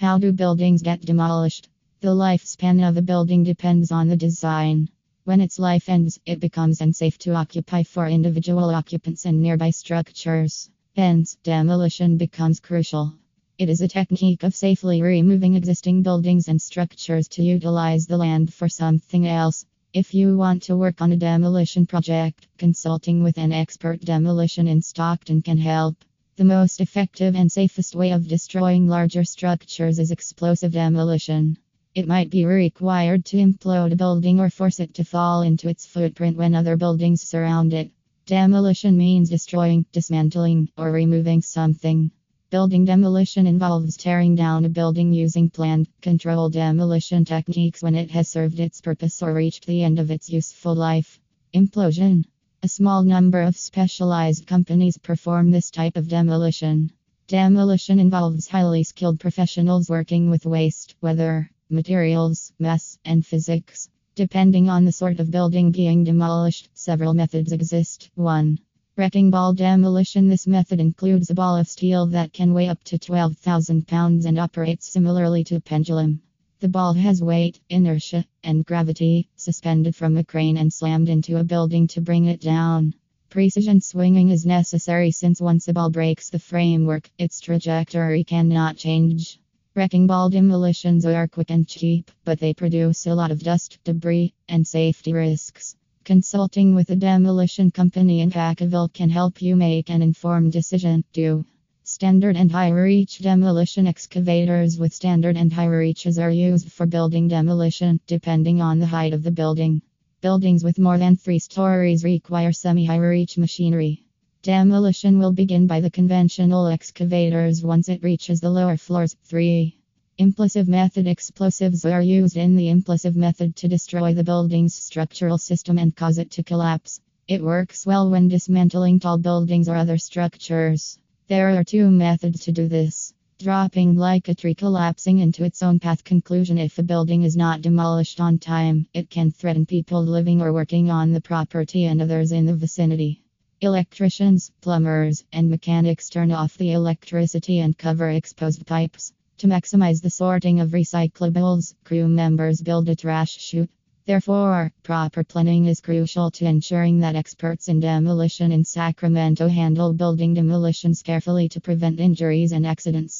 How do buildings get demolished? The lifespan of a building depends on the design. When its life ends, it becomes unsafe to occupy for individual occupants and nearby structures. Hence, demolition becomes crucial. It is a technique of safely removing existing buildings and structures to utilize the land for something else. If you want to work on a demolition project, consulting with an expert demolition in Stockton can help. The most effective and safest way of destroying larger structures is explosive demolition. It might be required to implode a building or force it to fall into its footprint when other buildings surround it. Demolition means destroying, dismantling, or removing something. Building demolition involves tearing down a building using planned, controlled demolition techniques when it has served its purpose or reached the end of its useful life. Implosion. A small number of specialized companies perform this type of demolition. Demolition involves highly skilled professionals working with waste, weather, materials, mass, and physics. Depending on the sort of building being demolished, several methods exist. 1. Wrecking ball demolition This method includes a ball of steel that can weigh up to 12,000 pounds and operates similarly to a pendulum. The ball has weight, inertia, and gravity, suspended from a crane and slammed into a building to bring it down. Precision swinging is necessary since once a ball breaks the framework, its trajectory cannot change. Wrecking ball demolitions are quick and cheap, but they produce a lot of dust, debris, and safety risks. Consulting with a demolition company in Vacaville can help you make an informed decision. Do standard and high reach demolition excavators with standard and high reaches are used for building demolition, depending on the height of the building. Buildings with more than three stories require semi high reach machinery. Demolition will begin by the conventional excavators once it reaches the lower floors. 3. Implosive method explosives are used in the implosive method to destroy the building's structural system and cause it to collapse. It works well when dismantling tall buildings or other structures. There are two methods to do this. Dropping like a tree collapsing into its own path. Conclusion If a building is not demolished on time, it can threaten people living or working on the property and others in the vicinity. Electricians, plumbers, and mechanics turn off the electricity and cover exposed pipes. To maximize the sorting of recyclables, crew members build a trash chute. Therefore, proper planning is crucial to ensuring that experts in demolition in Sacramento handle building demolitions carefully to prevent injuries and accidents.